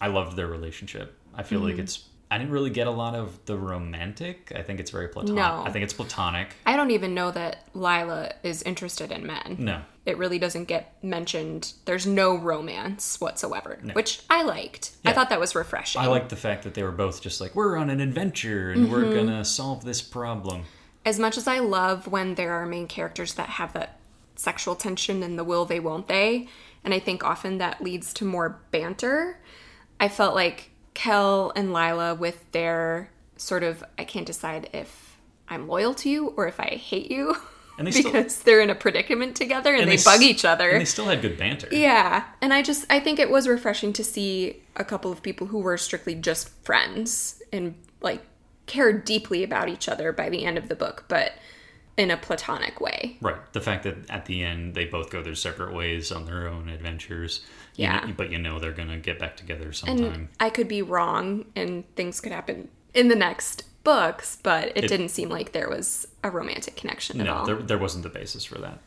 I loved their relationship. I feel Mm-hmm. like it's. I didn't really get a lot of the romantic. I think it's very platonic. No. I think it's platonic. I don't even know that Lila is interested in men. No, It really doesn't get mentioned. There's no romance whatsoever, which I liked. I thought that was refreshing. I liked the fact that they were both just like we're on an adventure and we're Mm-hmm. gonna solve this problem. as much as I love when there are main characters that have that sexual tension and the will they won't they, and I think often that leads to more banter. I felt like Kell and Lila with their sort of I can't decide if I'm loyal to you or if I hate you And they still- because they're in a predicament together and, And they, they bug each other. And they still had good banter. Yeah, and I just I think it was refreshing to see a couple of people who were strictly just friends and like cared deeply about each other by the end of the book, but in a platonic way. Right. The fact that at the end they both go their separate ways on their own adventures. you Yeah. know- but you know they're gonna get back together sometime. And I could be wrong and things could happen in the next books, but it, It- didn't seem like there was a romantic connection at no, all. there, there wasn't the basis for that.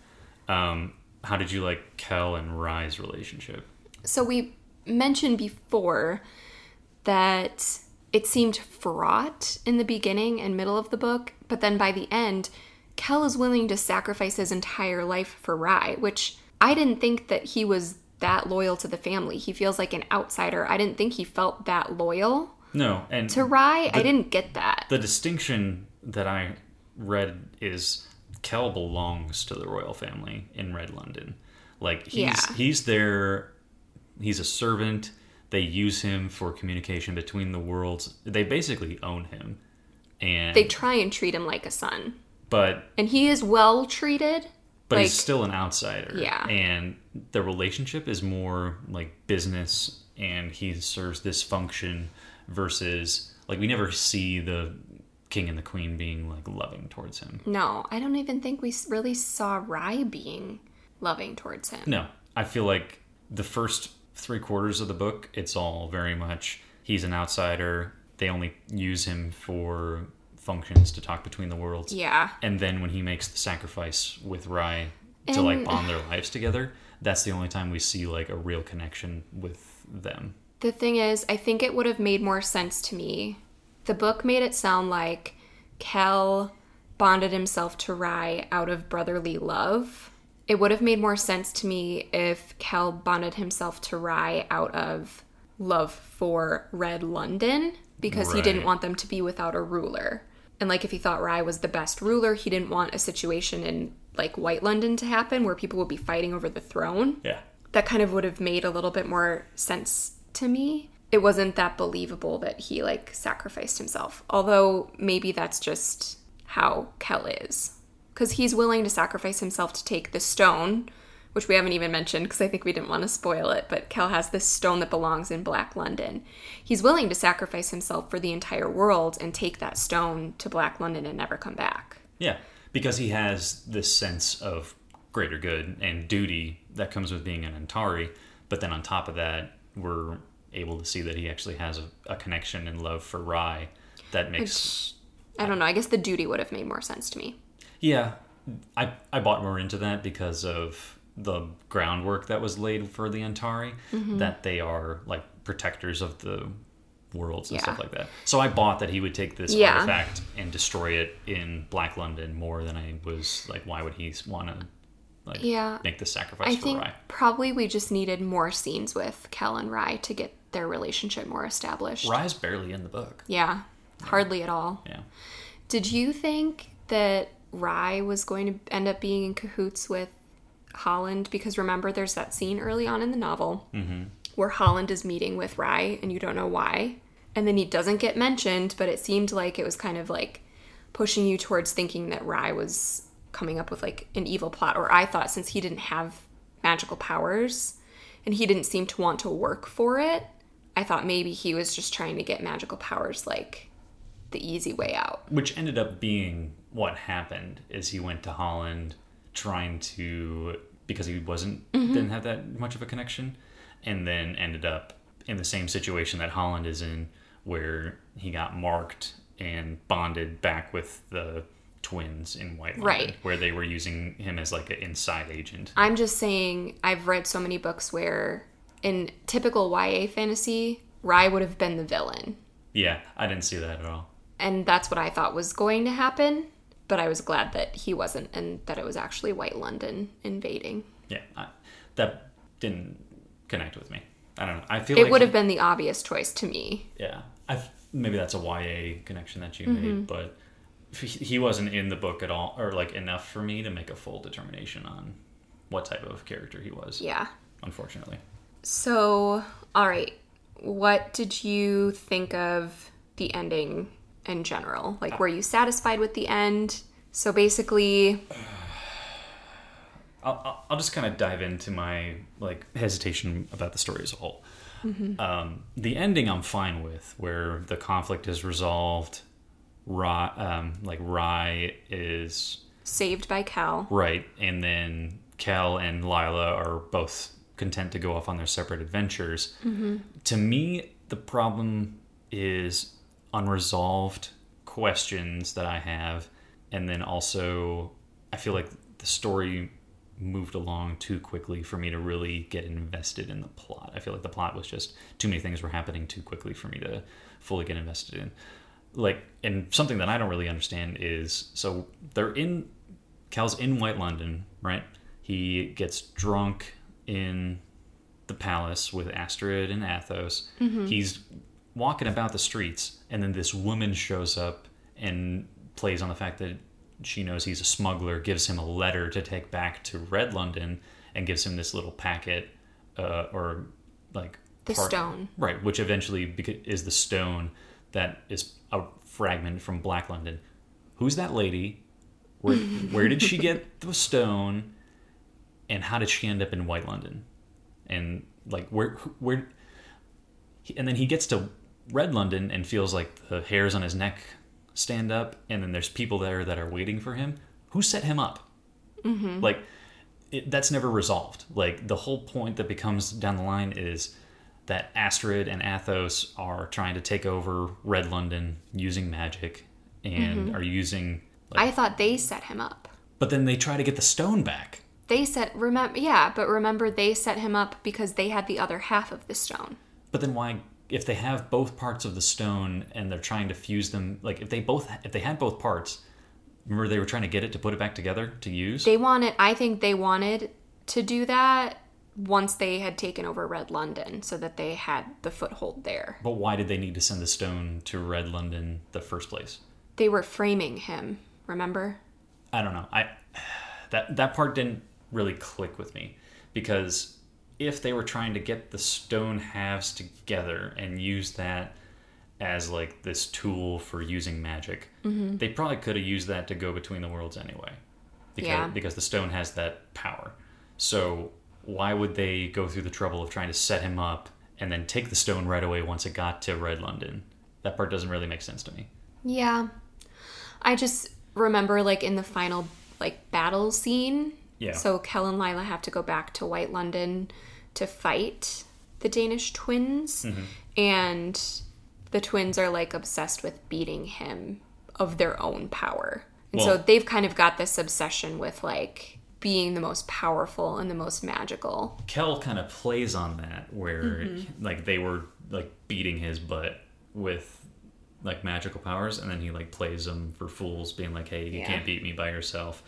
Um, how did you like Kell and Rhy's relationship? So we mentioned before that it seemed fraught in the beginning and middle of the book, but then by the end, Kell is willing to sacrifice his entire life for Rhy, which I didn't think that he was that loyal to the family. He feels like an outsider. I didn't think he felt that loyal No, and to Rhy. I didn't get that. the distinction that I read is Kell belongs to the royal family in Red London. Like he's Yeah. he's their he's a servant. They use him for communication between the worlds. They basically own him. And They try and treat him like a son. But And he is well treated. but like, he's still an outsider. Yeah. And the relationship is more like business and he serves this function versus like we never see the king and the queen being like loving towards him. no, I don't even think we really saw Rhy being loving towards him. No, I feel like the first three quarters of the book, it's all very much he's an outsider. They only use him for functions to talk between the worlds. Yeah. And then when he makes the sacrifice with Rhy to like bond their lives together, that's the only time we see like a real connection with them. The thing is, I think it would have made more sense to me. The book made it sound like Kell bonded himself to Rhy out of brotherly love. It would have made more sense to me if Kell bonded himself to Rhy out of love for Red London because he didn't want them to be without a ruler. And like if he thought Rhy was the best ruler, he didn't want a situation in like White London to happen where people would be fighting over the throne Yeah. that kind of would have made a little bit more sense to me. It wasn't that believable that he like sacrificed himself. Although maybe that's just how Kell is. Cuz he's willing to sacrifice himself to take the stone, which we haven't even mentioned because I think we didn't want to spoil it, but Kell has this stone that belongs in Black London. He's willing to sacrifice himself for the entire world and take that stone to Black London and never come back. Yeah. Because he has this sense of greater good and duty that comes with being an Antari. But then on top of that, we're able to see that he actually has a, a connection and love for Rhy that makes I don't know, I guess the duty would have made more sense to me. Yeah, I I bought more into that because of the groundwork that was laid for the Antari. Mm-hmm. That they are like protectors of the worlds and Yeah. stuff like that. So I bought that he would take this Yeah. artifact and destroy it in Black London more than I was like, why would he want to like Yeah. make the sacrifice I for think Rhy? probably we just needed more scenes with Kell and Rhy to get their relationship more established. Rhy's barely in the book. Yeah, hardly at all. Yeah. Did you think that Rhy was going to end up being in cahoots with Holland? Because remember, there's that scene early on in the novel mm-hmm. where Holland is meeting with Rhy and you don't know why. And then he doesn't get mentioned, but it seemed like it was kind of like pushing you towards thinking that Rhy was coming up with like an evil plot. Or I thought since he didn't have magical powers and he didn't seem to want to work for it, I thought maybe he was just trying to get magical powers like the easy way out. Which ended up being what happened is he went to Holland trying to because he wasn't mm-hmm. didn't have that much of a connection and then ended up in the same situation that Holland is in where he got marked and bonded back with the twins in White Right. where they were using him as like an inside agent. I'm just saying, I've read so many books where in typical YA fantasy, Rhy would have been the villain. Yeah, I didn't see that at all. And that's what I thought was going to happen. But I was glad that he wasn't and that it was actually White London invading. Yeah, I, that didn't connect with me. I don't know. I feel It like would have been the obvious choice to me. Yeah, I maybe that's a YA connection that you Mm-hmm. made, but he he wasn't in the book at all, or like enough for me to make a full determination on what type of character he was. Yeah. Unfortunately, So, all right. What did you think of the ending in general? Like, were you satisfied with the end? So basically, I'll I'll- just kind of dive into my like hesitation about the story as a whole. Um, the ending I'm fine with, where the conflict is resolved. Rhy, um, like Rhy is saved by Kell. Right, and then Kell and Lila are both content to go off on their separate adventures. To me, the problem is unresolved questions that I have, and then also I feel like the story moved along too quickly for me to really get invested in the plot. I feel like the plot was just too many things were happening too quickly for me to fully get invested in. Like, and something that I don't really understand is so they're in Kell's in White London, right? He gets drunk in the palace with Astrid and Athos. Mm-hmm. He's walking about the streets, and then this woman shows up and plays on the fact that she knows he's a smuggler, gives him a letter to take back to Red London, and gives him this little packet, uh, or like The stone. right? Which eventually is the stone that is a fragment from Black London. Who's that lady? Where where did she get the stone? And how did she end up in White London? And like where where? And then he gets to Red London and feels like the hairs on his neck stand up, and then there's people there that are waiting for him. Who set him up? Mm-hmm. Like it, that's never resolved. Like the whole point that becomes down the line is that Astrid and Athos are trying to take over Red London using magic and are using. Like, I thought they set him up. but then they try to get the stone back. They set remember yeah, but remember they set him up because they had the other half of the stone. But then why? If they have both parts of the stone and they're trying to fuse them, like if they both if they had both parts, remember they were trying to get it to put it back together to use. They wanted I think they wanted to do that once they had taken over Red London so that they had the foothold there. but why did they need to send the stone to Red London the first place? They were framing him, remember? I don't know. I that that part didn't really click with me because if they were trying to get the stone halves together and use that as like this tool for using magic, Mm-hmm. they probably could have used that to go between the worlds anyway. Because Yeah. because the stone has that power. So why would they go through the trouble of trying to set him up and then take the stone right away once it got to Red London? That part doesn't really make sense to me. Yeah. I just remember like in the final like battle scene. Yeah. So Kell and Lila have to go back to White London to fight the Danish twins. And the twins are like obsessed with beating him of their own power. And so they've kind of got this obsession with like being the most powerful and the most magical. Kell kind of plays on that where like they were like beating his butt with like magical powers, and then he like plays them for fools, being like, "Hey, you Yeah. can't beat me by yourself,"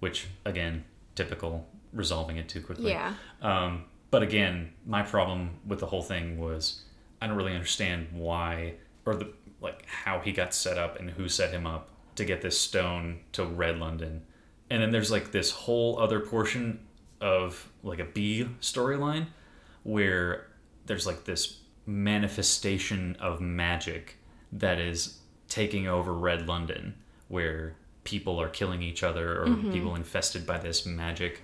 which again, typical resolving it too quickly. Yeah. Um, but again, my problem with the whole thing was I don't really understand why or the like how he got set up and who set him up to get this stone to Red London. And then there's like this whole other portion of like a B storyline where there's like this manifestation of magic that is taking over Red London where people are killing each other or mm-hmm. people infested by this magic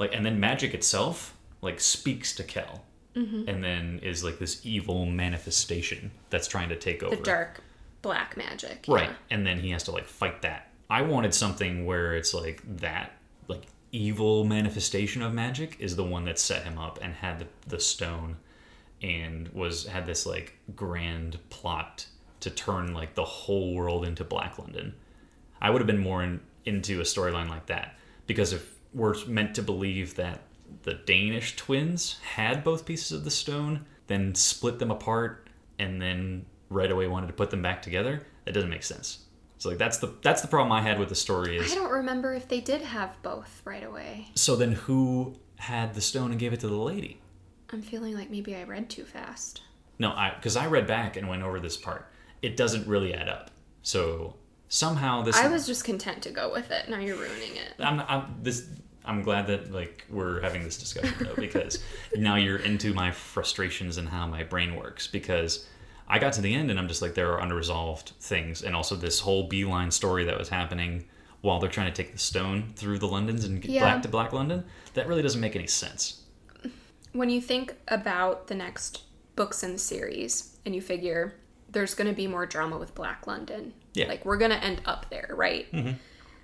like and then magic itself like speaks to Kell mm-hmm. and then is like this evil manifestation that's trying to take over The dark black magic. right yeah. and then he has to like fight that i wanted something where it's like that like evil manifestation of magic is the one that set him up and had the, the stone and was had this like grand plot to turn like the whole world into black london i would have been more in, into a storyline like that because if we're meant to believe that the danish twins had both pieces of the stone then split them apart and then right away wanted to put them back together that doesn't make sense so like that's the that's the problem i had with the story is I don't remember if they did have both right away. so then who had the stone and gave it to the lady I'm feeling like maybe I read too fast. No, I because I read back and went over this part. It doesn't really add up. So somehow this I was just content to go with it. Now you're ruining it. I'm, I'm this I'm glad that like we're having this discussion though because now you're into my frustrations and how my brain works because I got to the end and I'm just like there are unresolved things and also this whole beeline story that was happening while they're trying to take the stone through the Londons and get Yeah. back to Black London that really doesn't make any sense. When you think about the next books in the series and you figure there's going to be more drama with Black London, Yeah. like we're going to end up there, right? Mm-hmm.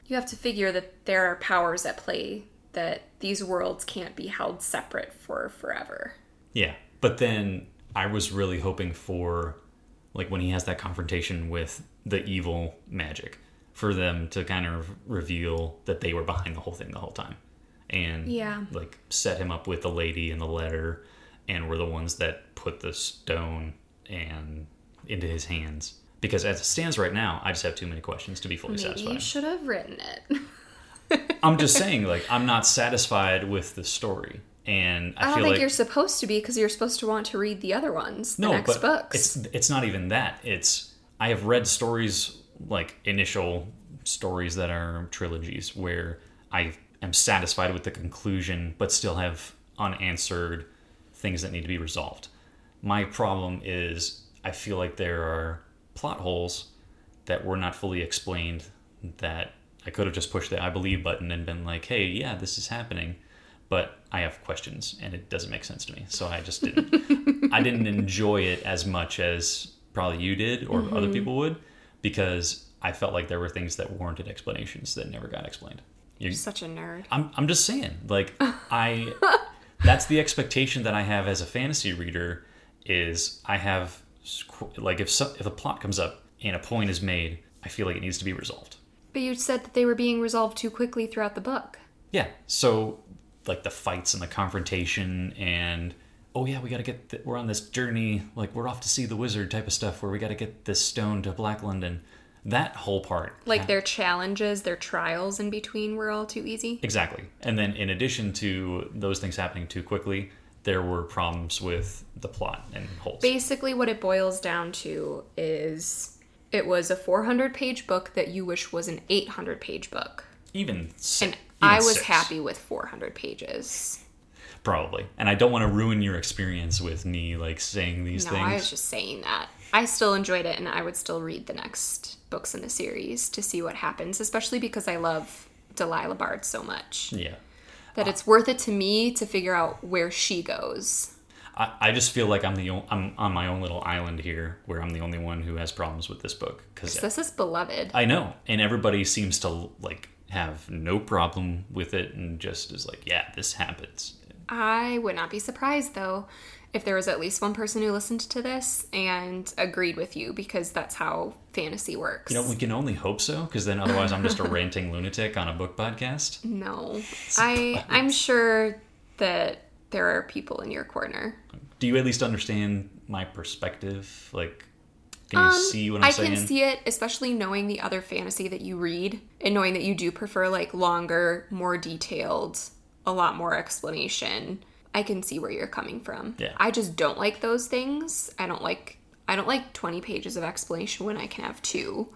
You have to figure that there are powers at play that these worlds can't be held separate for forever. Yeah. But then I was really hoping for, like, when he has that confrontation with the evil magic, for them to kind of reveal that they were behind the whole thing the whole time. And, Yeah. like, set him up with the lady and the letter, and were the ones that put the stone and into his hands. Because as it stands right now, I just have too many questions to be fully Maybe satisfied. you should have written it. I'm just saying, like, I'm not satisfied with the story. And I, I don't feel think like you're supposed to be because you're supposed to want to read the other ones, the no, next books. it's it's not even that. It's I have read stories like initial stories that are trilogies where I am satisfied with the conclusion, but still have unanswered things that need to be resolved. My problem is I feel like there are plot holes that were not fully explained that I could have just pushed the I believe button and been like, hey, yeah, this is happening. But I have questions and it doesn't make sense to me. So I just didn't I didn't enjoy it as much as probably you did or other mm-hmm. people would because I felt like there were things that warranted explanations that never got explained. You're Such a nerd. I'm I'm just saying, like I that's the expectation that I have as a fantasy reader is I have like if some, if a plot comes up and a point is made, I feel like it needs to be resolved. But you said that they were being resolved too quickly throughout the book. Yeah. So like the fights and the confrontation and oh yeah, we got to get th- we're on this journey like we're off to see the wizard type of stuff where we got to get this stone to Black London. That whole part Like their challenges, their trials in between were all too easy. Exactly. And then in addition to those things happening too quickly, there were problems with the plot and holes. Basically, what it boils down to is it was a 400 page book that you wish was an 800 page book. even si- And even I was six, happy with 400 pages. probably. And I don't want to ruin your experience with me like saying these No, things. I was just saying that. I still enjoyed it and I would still read the next books in the series to see what happens, especially because I love Delilah Bard so much yeah. that uh, it's worth it to me to figure out where she goes. I, I just feel like I'm the o- I'm on my own little island here where I'm the only one who has problems with this book cuz This is beloved. I know and everybody seems to like have no problem with it and just is like, yeah, this happens. I would not be surprised though if there was at least one person who listened to this and agreed with you because that's how fantasy works. You know, we can only hope so, because then otherwise I'm just a ranting lunatic on a book podcast. no. I I'm sure that there are people in your corner. Do you at least understand my perspective? Like, Can you see what I'm Um, I saying? can see it, especially knowing the other fantasy that you read and knowing that you do prefer like longer, more detailed, a lot more explanation. I can see where you're coming from. Yeah. I just don't like those things. I don't like I don't like 20 pages of explanation when I can have two.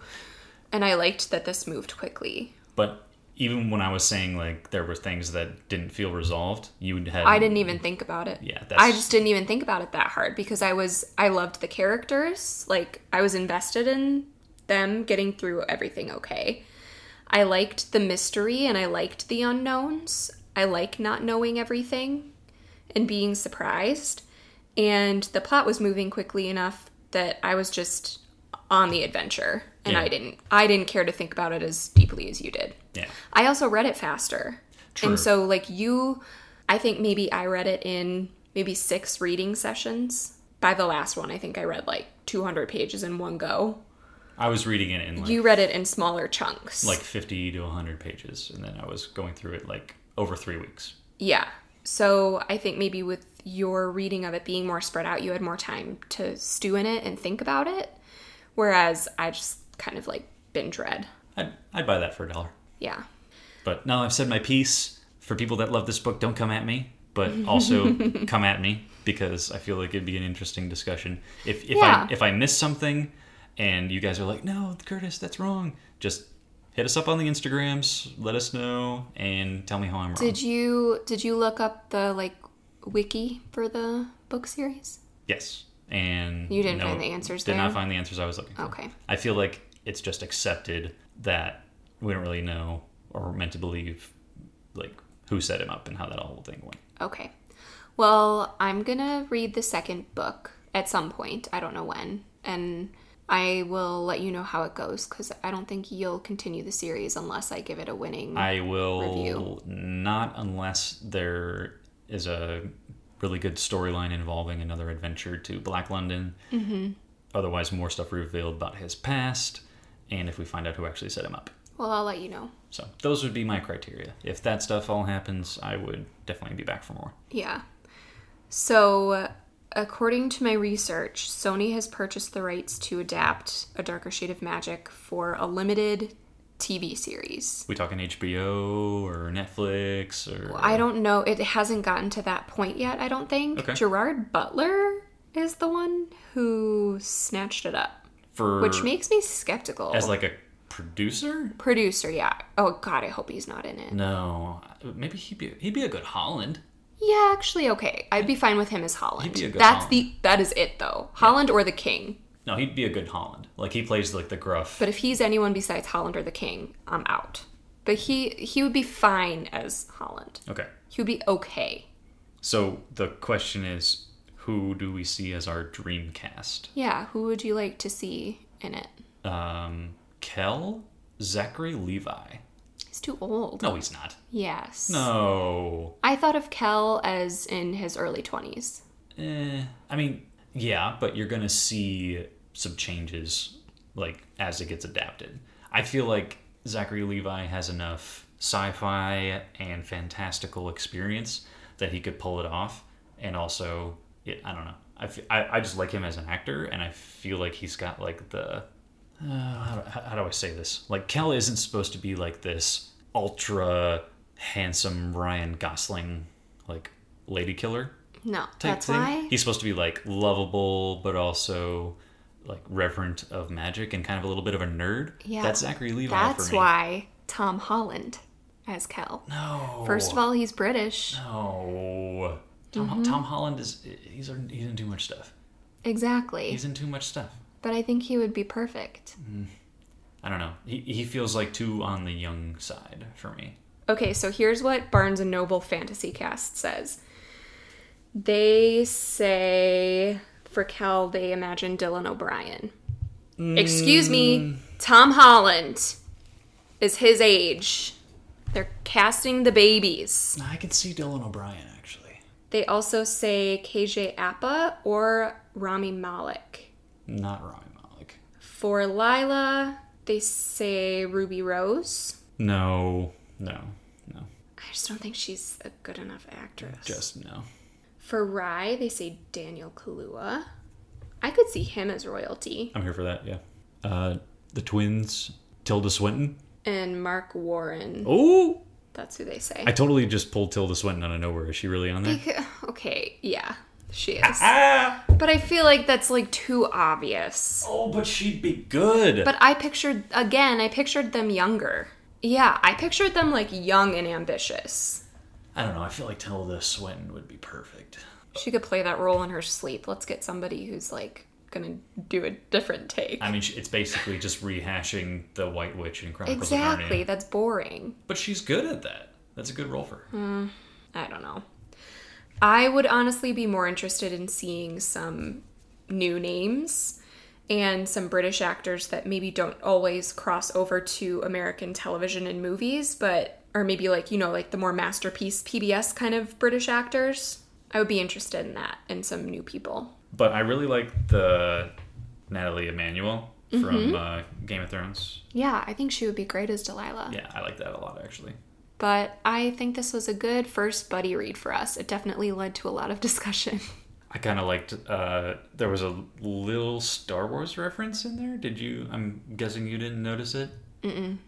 And I liked that this moved quickly. But even when I was saying like there were things that didn't feel resolved, you had I didn't even think about it. Yeah, that's- I just didn't even think about it that hard because I was I loved the characters. Like I was invested in them getting through everything okay. I liked the mystery and I liked the unknowns. I like not knowing everything and being surprised. And the plot was moving quickly enough that I was just on the adventure and Yeah. I didn't I didn't care to think about it as deeply as you did. Yeah. I also read it faster. True. And so like you I think maybe I read it in maybe 6 reading sessions. By the last one, I think I read like 200 pages in one go. I was reading it in like You read it in smaller chunks. like 50 to 100 pages and then I was going through it like over 3 weeks. yeah. So I think maybe with your reading of it being more spread out, you had more time to stew in it and think about it. Whereas I just kind of like binge read. I'd, I'd buy that for a dollar. Yeah. But now I've said my piece. For people that love this book, don't come at me, but also come at me because I feel like it'd be an interesting discussion. If if Yeah. I if I miss something and you guys are like, "No, Curtis, that's wrong." Just hit us up on the Instagrams, let us know and tell me how I'm wrong. Did you did you look up the like wiki for the book series? yes. And You didn't no, find the answers Did there? not find the answers I was looking for. Okay. I feel like it's just accepted that we don't really know or we're meant to believe like who set him up and how that whole thing went. Okay. Well, I'm going to read the second book at some point. I don't know when. And I will let you know how it goes because I don't think you'll continue the series unless I give it a winning. I will Review. not unless there is a really good storyline involving another adventure to Black London. Mm-hmm. Otherwise, more stuff revealed about his past, and if we find out who actually set him up. well, I'll let you know. So those would be my criteria. If that stuff all happens, I would definitely be back for more. Yeah. So, according to my research, Sony has purchased the rights to adapt A Darker Shade of Magic for a limited TV series. We talking HBO or Netflix or I don't know. It hasn't gotten to that point yet, I don't think. Okay. Gerard Butler is the one who snatched it up, for which makes me skeptical. as like a producer. Producer, yeah. Oh, God, I hope he's not in it. No, maybe he'd be he'd be a good Holland. Yeah, actually, okay. I'd be fine with him as Holland. He'd be a good That's Holland. the that is it though. Holland or the King. No, he'd be a good Holland. Like he plays like the gruff. But if he's anyone besides Holland or the King, I'm out. But he he would be fine as Holland. okay. He would be okay. So the question is, who do we see as our dream cast? Yeah, who would you like to see in it? Um, Kell, Zachary Levi. He's too old. No, he's not. Yes. No. I thought of Kell as in his early 20s. Eh, I mean, yeah, but you're gonna see some changes like as it gets adapted. I feel like Zachary Levi has enough sci-fi and fantastical experience that he could pull it off, and also, it, I don't know. I, f- I, I just like him as an actor, and I feel like he's got like the uh, how, do, how do I say this? Like Kell isn't supposed to be like this ultra handsome Ryan Gosling like lady killer No, type that's thing. why. He's supposed to be like lovable, but also like reverent of magic and kind of a little bit of a nerd. Yeah, that's Zachary Levi That's why Tom Holland as Kell. No. First of all, he's British. no. Tom, Mm-hmm. Tom Holland is he's he's in too much stuff. Exactly. He's in too much stuff. but I think he would be perfect. I don't know. He he feels like too on the young side for me. Okay, so here's what Barnes and Noble Fantasy Cast says. They say for Kell, they imagine Dylan O'Brien. Excuse me, Tom Holland is his age. They're casting the babies. I can see Dylan O'Brien actually. They also say KJ Apa or Rami Malek. Not Rami Malek. For Lila, they say Ruby Rose. No, no, no. I just don't think she's a good enough actress. Just no. For Rhy, they say Daniel Kaluuya. I could see him as royalty. I'm here for that. Yeah. Uh, the twins, Tilda Swinton. And Mark Warren. Oh, That's who they say. I totally just pulled Tilda Swinton out of nowhere. Is she really on there? Okay, yeah, she is. Ah! But I feel like that's like too obvious. Oh, but she'd be good. But I pictured, again, I pictured them younger. Yeah, I pictured them like young and ambitious. I don't know. I feel like Tilda Swinton would be perfect. She could play that role in her sleep. Let's get somebody who's like gonna do a different take. I mean, it's basically just rehashing the White Witch in Chronicles of exactly, that's boring. But she's good at that. That's a good role for her. Hmm, I don't know. I would honestly be more interested in seeing some new names and some British actors that maybe don't always cross over to American television and movies, but or maybe like, you know, like the more masterpiece PBS kind of British actors. I would be interested in that and some new people. But I really like the Nathalie Emmanuel from uh, Game of Thrones. Yeah, I think she would be great as Delilah. Yeah, I like that a lot actually. But I think this was a good first buddy read for us. It definitely led to a lot of discussion. I kind of liked. Uh, there was a little Star Wars reference in there. Did you? I'm guessing you didn't notice it.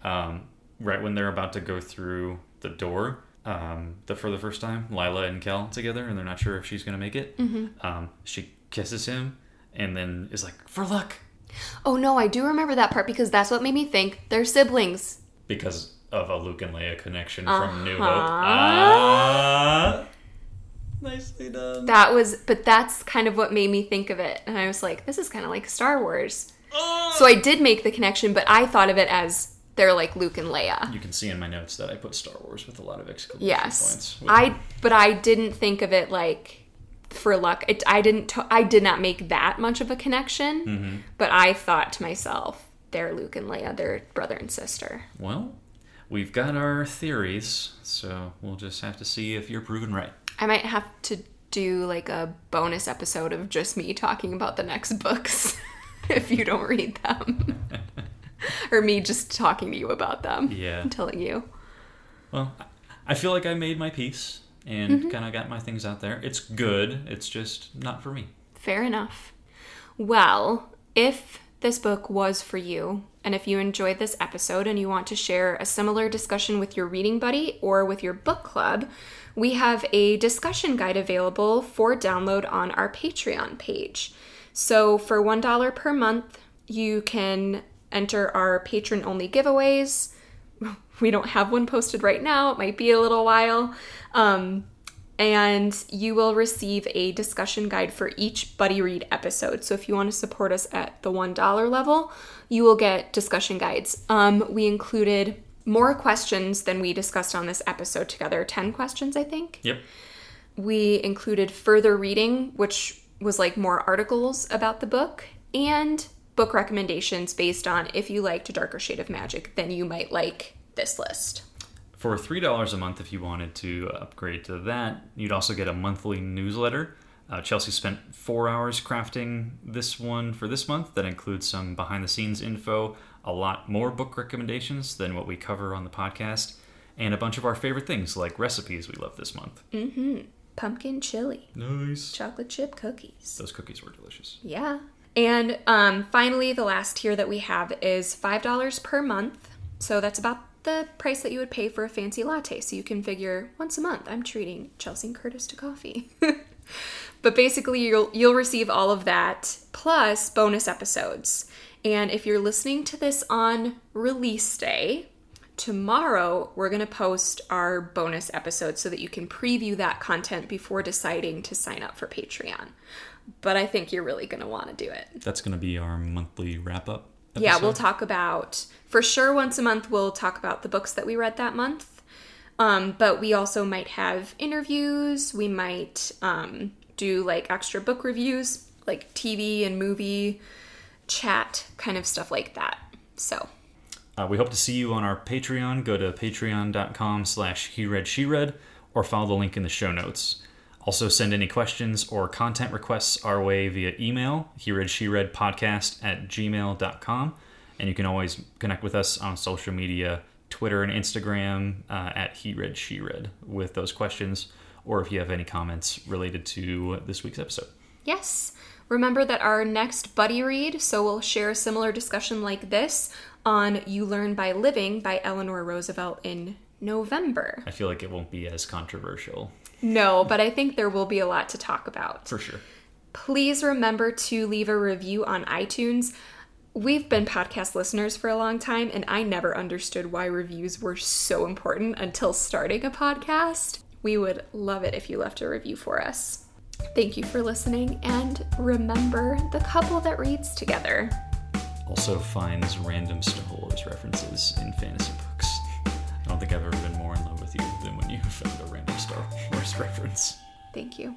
Um, right when they're about to go through the door, um, the for the first time, Lila and Kell together, and they're not sure if she's gonna make it. Mm-hmm. Um, she kisses him, and then is like, "For luck," Oh no, I do remember that part because that's what made me think they're siblings. because of a Luke and Leia connection from New Hope. Uh-huh. Ah, nicely done. That was, but that's kind of what made me think of it. And I was like, this is kind of like Star Wars. Oh. So I did make the connection, but I thought of it as they're like Luke and Leia. You can see in my notes that I put Star Wars with a lot of exclamation Yes. points. which- I, but I didn't think of it like for luck. It, I didn't, t- I did not make that much of a connection, Mm-hmm. but I thought to myself, they're Luke and Leia, they're brother and sister. Well, we've got our theories, so we'll just have to see if you're proven right. I might have to do like a bonus episode of just me talking about the next books if you don't read them. or me just talking to you about them. Yeah. telling you. Well, I feel like I made my piece and mm-hmm. kind of got my things out there. It's good. It's just not for me. Fair enough. Well, if this book was for you, and if you enjoyed this episode and you want to share a similar discussion with your reading buddy or with your book club, we have a discussion guide available for download on our Patreon page. So, for $1 per month, you can enter our patron only giveaways. We don't have one posted right now, it might be a little while. Um, and you will receive a discussion guide for each buddy read episode. So if you want to support us at the $1 level, you will get discussion guides. Um, we included more questions than we discussed on this episode together 10 questions, I think. Yep. We included further reading, which was like more articles about the book, and book recommendations based on if you liked A Darker Shade of Magic, then you might like this list. For $3 a month, if you wanted to upgrade to that, you'd also get a monthly newsletter. Uh, Chelsea spent four hours crafting this one for this month that includes some behind the scenes info, a lot more book recommendations than what we cover on the podcast, and a bunch of our favorite things like recipes we love this month. Pumpkin chili, Nice. chocolate chip cookies. Those cookies were delicious. Yeah. And um, finally, the last tier that we have is $5 per month. So that's about the price that you would pay for a fancy latte. So you can figure once a month, I'm treating Chelsea and Curtis to coffee. but basically, you'll, you'll receive all of that plus bonus episodes. And if you're listening to this on release day, tomorrow we're going to post our bonus episode so that you can preview that content before deciding to sign up for Patreon. But I think you're really going to want to do it. That's going to be our monthly wrap up. Yeah, we'll talk about, for sure, once a month, we'll talk about the books that we read that month. Um, but we also might have interviews. We might um, do like extra book reviews, like TV and movie chat, kind of stuff like that. So, Uh, we hope to see you on our Patreon. Go to patreon.com slash he read she read or follow the link in the show notes. Also send any questions or content requests our way via email, he read she read podcast at gmail.com. And you can always connect with us on social media, Twitter and Instagram uh, at he read she read with those questions or if you have any comments related to this week's episode. yes, Remember that our next buddy read, so we'll share a similar discussion like this on You Learn by Living by Eleanor Roosevelt in November. I feel like it won't be as controversial. No, but I think there will be a lot to talk about. For sure. Please remember to leave a review on iTunes. We've been podcast listeners for a long time, and I never understood why reviews were so important until starting a podcast. We would love it if you left a review for us. Thank you for listening, and remember the couple that reads together. Also finds random Star Wars references in fantasy books. I don't think I've ever reference. Thank you.